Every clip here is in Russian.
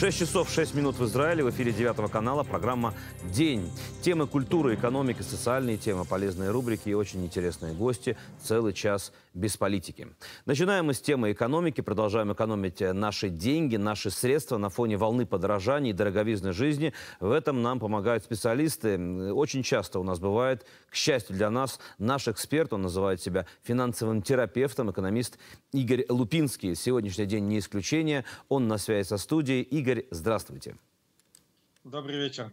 6 часов 6 минут в Израиле. В эфире 9 канала программа «День». Темы культуры, экономики, социальные темы, полезные рубрики и очень интересные гости. Целый час без политики. Начинаем мы с темы экономики. Продолжаем экономить наши деньги, наши средства на фоне волны подорожаний и дороговизны жизни. В этом нам помогают специалисты. Очень часто у нас бывает, к счастью для нас, наш эксперт, он называет себя финансовым терапевтом, экономист Игорь Лупинский. Сегодняшний день не исключение. Он на связи со студией. Игорь, здравствуйте. Добрый вечер.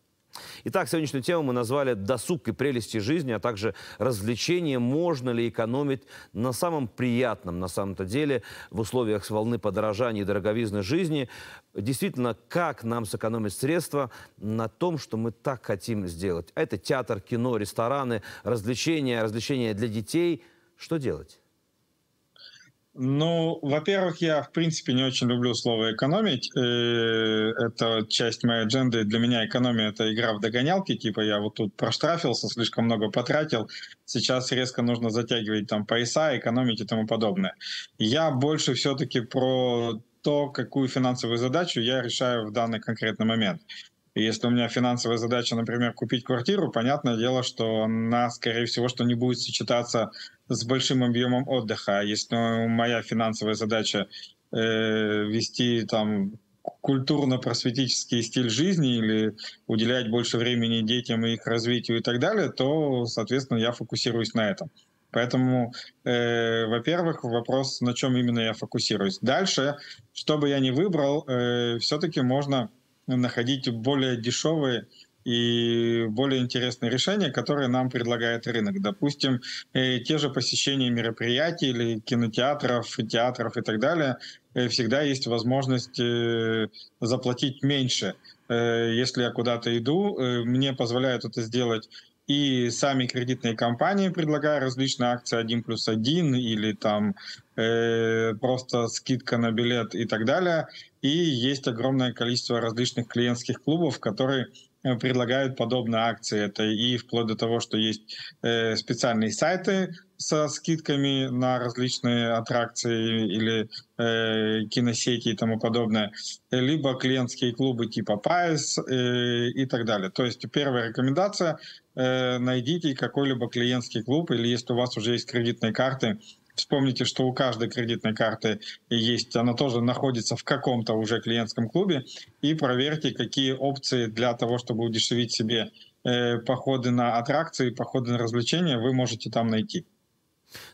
Итак, сегодняшнюю тему мы назвали «Досуг и прелести жизни», а также развлечения. Можно ли экономить на самом приятном, на самом-то деле, в условиях волны подорожания и дороговизны жизни? Действительно, как нам сэкономить средства на том, что мы так хотим сделать? Это театр, кино, рестораны, развлечения, развлечения для детей. Что делать? Ну, во-первых, я, в принципе, не очень люблю слово «экономить». Э, это часть моей адженды. Для меня экономия — это игра в догонялки. Типа я вот тут проштрафился, слишком много потратил. Сейчас резко нужно затягивать там пояса, экономить и тому подобное. Я больше все-таки про то, какую финансовую задачу я решаю в данный конкретный момент. Если у меня финансовая задача, например, купить квартиру, понятное дело, что она, скорее всего, что не будет сочетаться с большим объемом отдыха. Если моя финансовая задача э, вести там культурно-просветительский стиль жизни или уделять больше времени детям и их развитию и так далее, то, соответственно, я фокусируюсь на этом. Поэтому, э, во-первых, вопрос, на чем именно я фокусируюсь. Дальше, что бы я ни выбрал, э, все-таки можно находить более дешевые и более интересные решения, которые нам предлагает рынок. Допустим, э, те же посещения мероприятий или кинотеатров, театров и так далее, э, всегда есть возможность э, заплатить меньше. Если я куда-то иду, мне позволяют это сделать и сами кредитные компании, предлагая различные акции 1 плюс 1 или там э, просто скидка на билет и так далее. И есть огромное количество различных клиентских клубов, которые Э, предлагают подобные акции. Это и вплоть до того, что есть э, специальные сайты со скидками на различные аттракции или э, киносети и тому подобное, либо клиентские клубы типа Пайс э, и так далее. То есть первая рекомендация э, найдите какой-либо клиентский клуб или если у вас уже есть кредитные карты, Вспомните, что у каждой кредитной карты есть, она тоже находится в каком-то уже клиентском клубе, и проверьте, какие опции для того, чтобы удешевить себе э, походы на аттракции, походы на развлечения, вы можете там найти.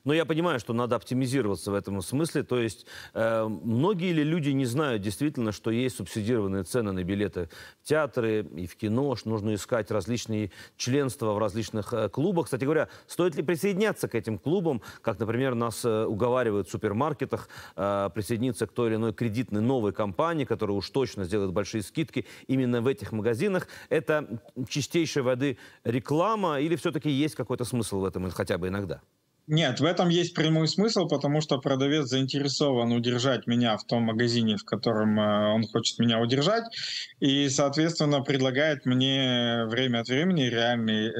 Но я понимаю, что надо оптимизироваться в этом смысле. То есть э, многие ли люди не знают действительно, что есть субсидированные цены на билеты в театры и в кино, что нужно искать различные членства в различных э, клубах. Кстати говоря, стоит ли присоединяться к этим клубам, как, например, нас э, уговаривают в супермаркетах э, присоединиться к той или иной кредитной новой компании, которая уж точно сделает большие скидки именно в этих магазинах. Это чистейшей воды реклама или все-таки есть какой-то смысл в этом хотя бы иногда? Нет, в этом есть прямой смысл, потому что продавец заинтересован удержать меня в том магазине, в котором э, он хочет меня удержать, и, соответственно, предлагает мне время от времени реальные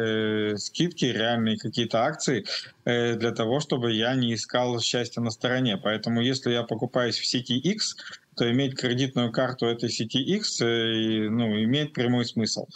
э, скидки, реальные какие-то акции э, для того, чтобы я не искал счастья на стороне. Поэтому, если я покупаюсь в сети X, то иметь кредитную карту этой сети X э, ну, имеет прямой смысл.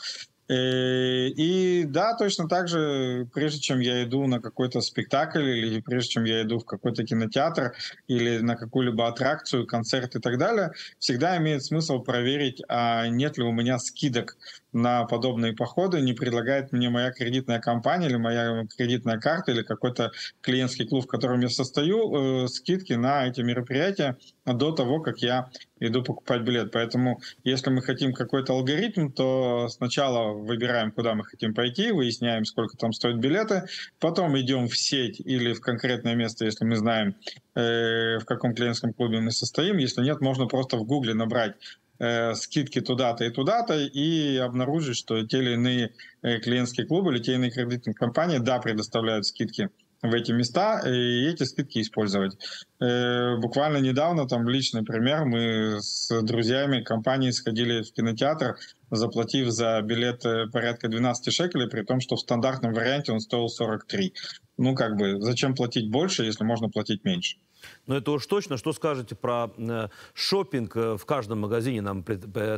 Э, и да, точно так же, прежде чем я иду на какой-то спектакль или прежде чем я иду в какой-то кинотеатр или на какую-либо аттракцию, концерт и так далее, всегда имеет смысл проверить, а нет ли у меня скидок на подобные походы, не предлагает мне моя кредитная компания или моя кредитная карта или какой-то клиентский клуб, в котором я состою, э, скидки на эти мероприятия до того, как я иду покупать билет. Поэтому, если мы хотим какой-то алгоритм, то сначала выбираем, куда мы хотим пойти, выясняем, сколько там стоят билеты, потом идем в сеть или в конкретное место, если мы знаем, э, в каком клиентском клубе мы состоим. Если нет, можно просто в Гугле набрать э, скидки туда-то и туда-то и обнаружить, что те или иные э, клиентские клубы или те или иные кредитные компании, да, предоставляют скидки в эти места и эти скидки использовать. Э, буквально недавно, там личный пример, мы с друзьями компании сходили в кинотеатр, заплатив за билет э, порядка 12 шекелей, при том, что в стандартном варианте он стоил 43. Ну, как бы, зачем платить больше, если можно платить меньше? Но это уж точно. Что скажете про э, шопинг э, в каждом магазине? Нам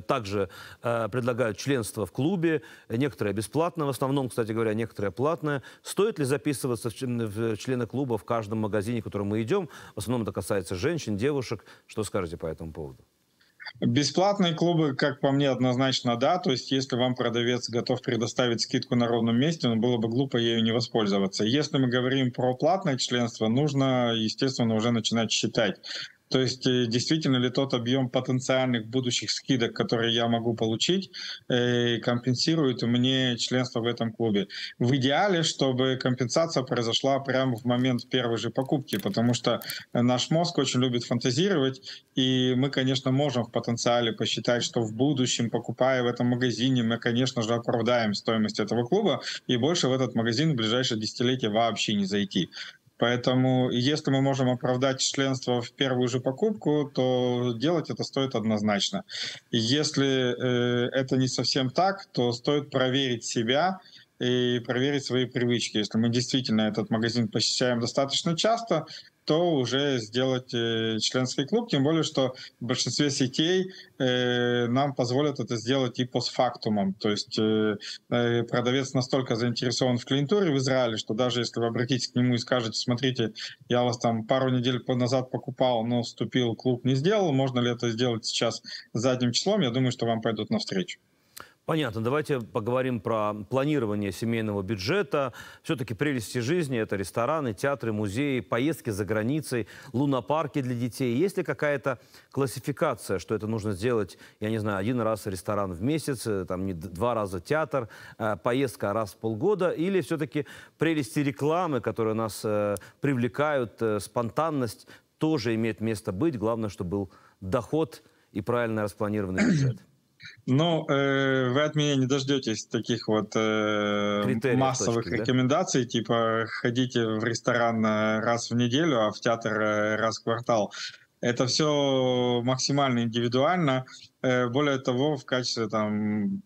также предлагают членство в клубе. Некоторые бесплатно, в основном, кстати говоря, некоторые платное. Стоит ли записываться в члены клуба в каждом магазине, в который мы идем? В основном это касается женщин, девушек. Что скажете по этому поводу? Бесплатные клубы, как по мне, однозначно да. То есть, если вам продавец готов предоставить скидку на ровном месте, ну, было бы глупо ею не воспользоваться. Если мы говорим про платное членство, нужно, естественно, уже начинать считать. То есть э, действительно ли тот объем потенциальных будущих скидок, которые я могу получить, э, компенсирует мне членство в этом клубе. В идеале, чтобы компенсация произошла прямо в момент первой же покупки, потому что наш мозг очень любит фантазировать, и мы, конечно, можем в потенциале посчитать, что в будущем, покупая в этом магазине, мы, конечно же, оправдаем стоимость этого клуба, и больше в этот магазин в ближайшее десятилетие вообще не зайти. Поэтому если мы можем оправдать членство в первую же покупку, то делать это стоит однозначно. Если э, это не совсем так, то стоит проверить себя и проверить свои привычки. Если мы действительно этот магазин посещаем достаточно часто, то уже сделать э, членский клуб, тем более, что в большинстве сетей э, нам позволят это сделать и постфактумом. То есть э, продавец настолько заинтересован в клиентуре в Израиле, что даже если вы обратитесь к нему и скажете, смотрите, я вас там пару недель назад покупал, но вступил, клуб не сделал, можно ли это сделать сейчас задним числом, я думаю, что вам пойдут навстречу. Понятно. Давайте поговорим про планирование семейного бюджета. Все-таки прелести жизни – это рестораны, театры, музеи, поездки за границей, лунопарки для детей. Есть ли какая-то классификация, что это нужно сделать, я не знаю, один раз ресторан в месяц, э, там не два раза театр, э, поездка раз в полгода? Или все-таки прелести рекламы, которые нас э, привлекают, спонтанность, тоже имеет место быть? Главное, чтобы был доход и правильно распланированный бюджет. Ну, э, вы от меня не дождетесь таких вот э, массовых точки, рекомендаций, да? типа ходите в ресторан э, раз в неделю, а в театр э, раз в квартал. Это все максимально индивидуально. Э, более того, в качестве там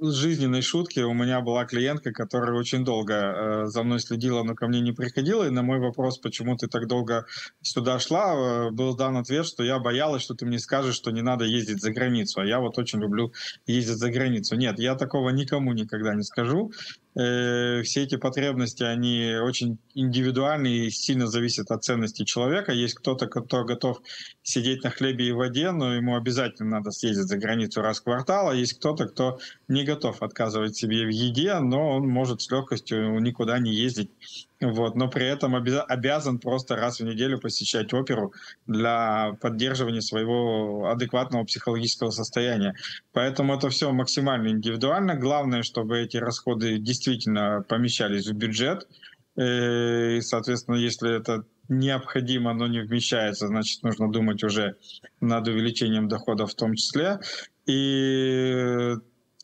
жизненной шутки у меня была клиентка, которая очень долго э, за мной следила, но ко мне не приходила. И на мой вопрос, почему ты так долго сюда шла, э, был дан ответ, что я боялась, что ты мне скажешь, что не надо ездить за границу. А я вот очень люблю ездить за границу. Нет, я такого никому никогда не скажу. Э, все эти потребности, они очень индивидуальны и сильно зависят от ценности человека. Есть кто-то, кто готов сидеть на хлебе и воде, но ему обязательно надо съездить за границу раз в квартал. А есть кто-то, кто не готов отказывать себе в еде, но он может с легкостью никуда не ездить вот, но при этом обязан просто раз в неделю посещать оперу для поддерживания своего адекватного психологического состояния. Поэтому это все максимально индивидуально. Главное, чтобы эти расходы действительно помещались в бюджет. Э, и, соответственно, если это необходимо, но не вмещается, значит, нужно думать уже над увеличением доходов в том числе. И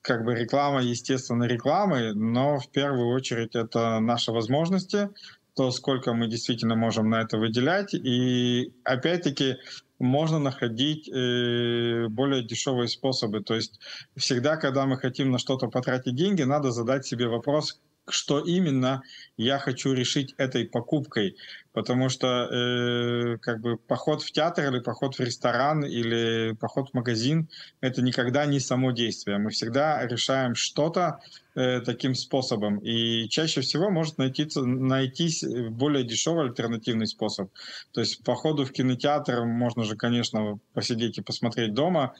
как бы реклама, естественно, рекламы, но в первую очередь это наши возможности, то, сколько мы действительно можем на это выделять. И опять-таки можно находить э, более дешевые способы. То есть всегда, когда мы хотим на что-то потратить деньги, надо задать себе вопрос, что именно я хочу решить этой покупкой, потому что э, как бы поход в театр или поход в ресторан или поход в магазин это никогда не само действие. Мы всегда решаем что-то э, таким способом, и чаще всего может найти, найтись более дешевый альтернативный способ. То есть по ходу в кинотеатр можно же, конечно, посидеть и посмотреть дома.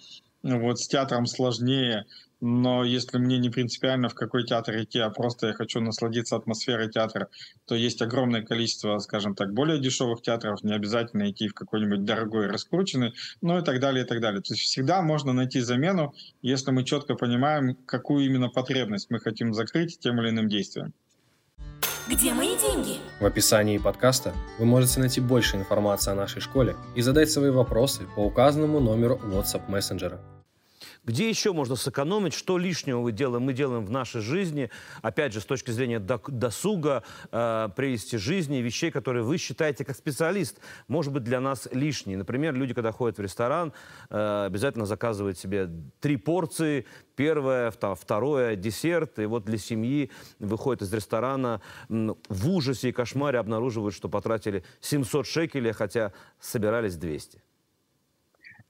Вот с театром сложнее, но если мне не принципиально в какой театр идти, а просто я хочу насладиться атмосферой театра, то есть огромное количество, скажем так, более дешевых театров, не обязательно идти в какой-нибудь дорогой, раскрученный, ну и так далее, и так далее. То есть всегда можно найти замену, если мы четко понимаем, какую именно потребность мы хотим закрыть тем или иным действием. Где мои деньги? В описании подкаста вы можете найти больше информации о нашей школе и задать свои вопросы по указанному номеру WhatsApp мессенджера. Где еще можно сэкономить? Что лишнего мы делаем, мы делаем в нашей жизни? Опять же, с точки зрения досуга, э, прелести жизни, вещей, которые вы считаете как специалист, может быть, для нас лишние. Например, люди, когда ходят в ресторан, э, обязательно заказывают себе три порции, первое, второе, десерт. И вот для семьи выходят из ресторана в ужасе и кошмаре, обнаруживают, что потратили 700 шекелей, хотя собирались 200.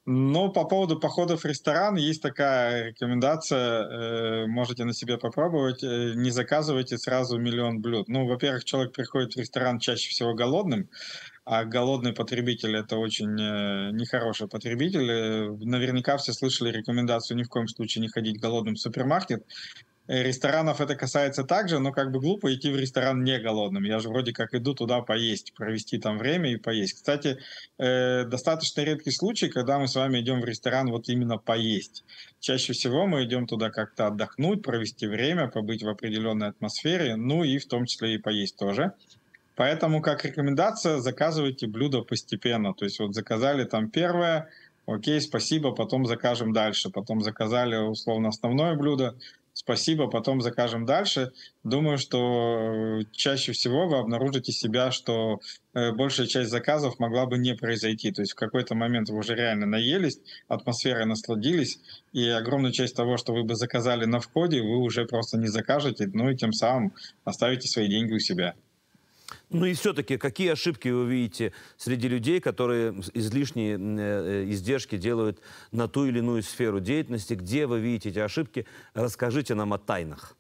Ну, по поводу походов в ресторан есть такая рекомендация, э, можете на себе попробовать, э, не заказывайте сразу миллион блюд. Ну, во-первых, человек приходит в ресторан чаще всего голодным, а голодный потребитель это очень э, нехороший потребитель. Наверняка все слышали рекомендацию ни в коем случае не ходить голодным в супермаркет. Э, ресторанов это касается также, но как бы глупо идти в ресторан не голодным. Я же вроде как иду туда поесть, провести там время и поесть. Кстати, э, достаточно редкий случай, когда мы с вами идем в ресторан вот именно поесть. Чаще всего мы идем туда как-то отдохнуть, провести время, побыть в определенной атмосфере, ну и в том числе и поесть тоже. Поэтому как рекомендация заказывайте блюдо постепенно. То есть вот заказали там первое, окей, спасибо, потом закажем дальше. Потом заказали условно основное блюдо, спасибо, потом закажем дальше. Думаю, что э, чаще всего вы обнаружите себя, что э, большая часть заказов могла бы не произойти. То есть в какой-то момент вы уже реально наелись, атмосферой насладились, и огромную часть того, что вы бы заказали на входе, вы уже просто не закажете, ну и тем самым оставите свои деньги у себя. Ну и все-таки, какие ошибки вы видите среди людей, которые излишние э, издержки делают на ту или иную сферу деятельности? Где вы видите эти ошибки? Расскажите нам о тайнах.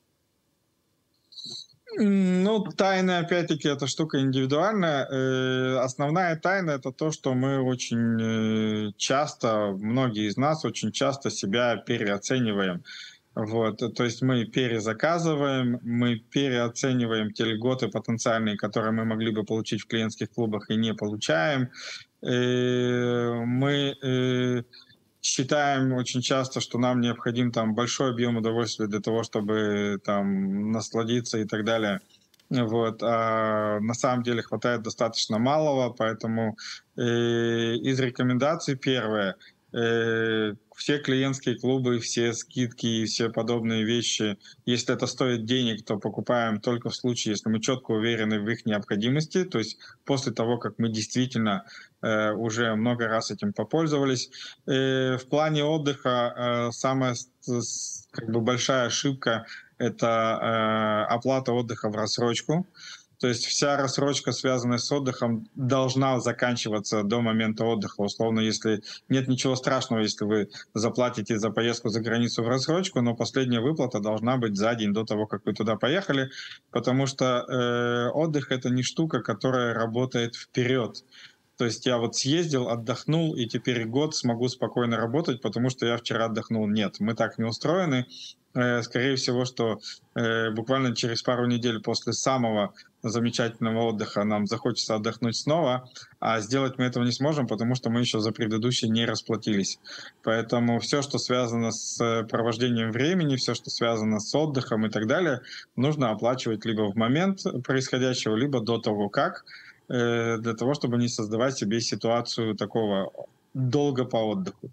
Ну, тайна, опять-таки, это штука индивидуальная. Э, основная тайна это то, что мы очень э, часто, многие из нас очень часто себя переоцениваем. Вот, то есть мы перезаказываем, мы переоцениваем те льготы потенциальные, которые мы могли бы получить в клиентских клубах и не получаем. И э, мы э, считаем очень часто, что нам необходим там большой объем удовольствия для того, чтобы там насладиться и так далее. Вот. А на самом деле хватает достаточно малого, поэтому э, из рекомендаций первое – Э, все клиентские клубы, все скидки и все подобные вещи, если это стоит денег, то покупаем только в случае, если мы четко уверены в их необходимости, то есть после того, как мы действительно э, уже много раз этим попользовались. Э, в плане отдыха э, самая как бы большая ошибка это э, оплата отдыха в рассрочку. То есть вся рассрочка, связанная с отдыхом, должна заканчиваться до момента отдыха. Условно, если нет ничего страшного, если вы заплатите за поездку за границу в рассрочку, но последняя выплата должна быть за день до того, как вы туда поехали, потому что э, отдых это не штука, которая работает вперед. То есть я вот съездил, отдохнул, и теперь год смогу спокойно работать, потому что я вчера отдохнул. Нет, мы так не устроены. Э, скорее всего, что э, буквально через пару недель после самого замечательного отдыха нам захочется отдохнуть снова, а сделать мы этого не сможем, потому что мы еще за предыдущий не расплатились. Поэтому все, что связано с провождением времени, все, что связано с отдыхом и так далее, нужно оплачивать либо в момент происходящего, либо до того, как, э, для того, чтобы не создавать себе ситуацию такого долго по отдыху.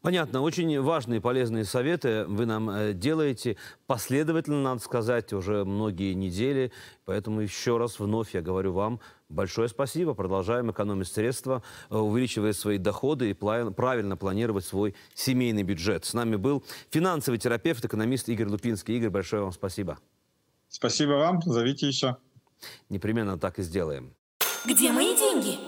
Понятно. Очень важные и полезные советы вы нам э, делаете. Последовательно, надо сказать, уже многие недели. Поэтому еще раз вновь я говорю вам большое спасибо. Продолжаем экономить средства, э, увеличивая свои доходы и правильно планировать свой семейный бюджет. С нами был финансовый терапевт, экономист Игорь Лупинский. Игорь, большое вам спасибо. Спасибо вам. Зовите еще. Непременно так и сделаем. Где мои деньги?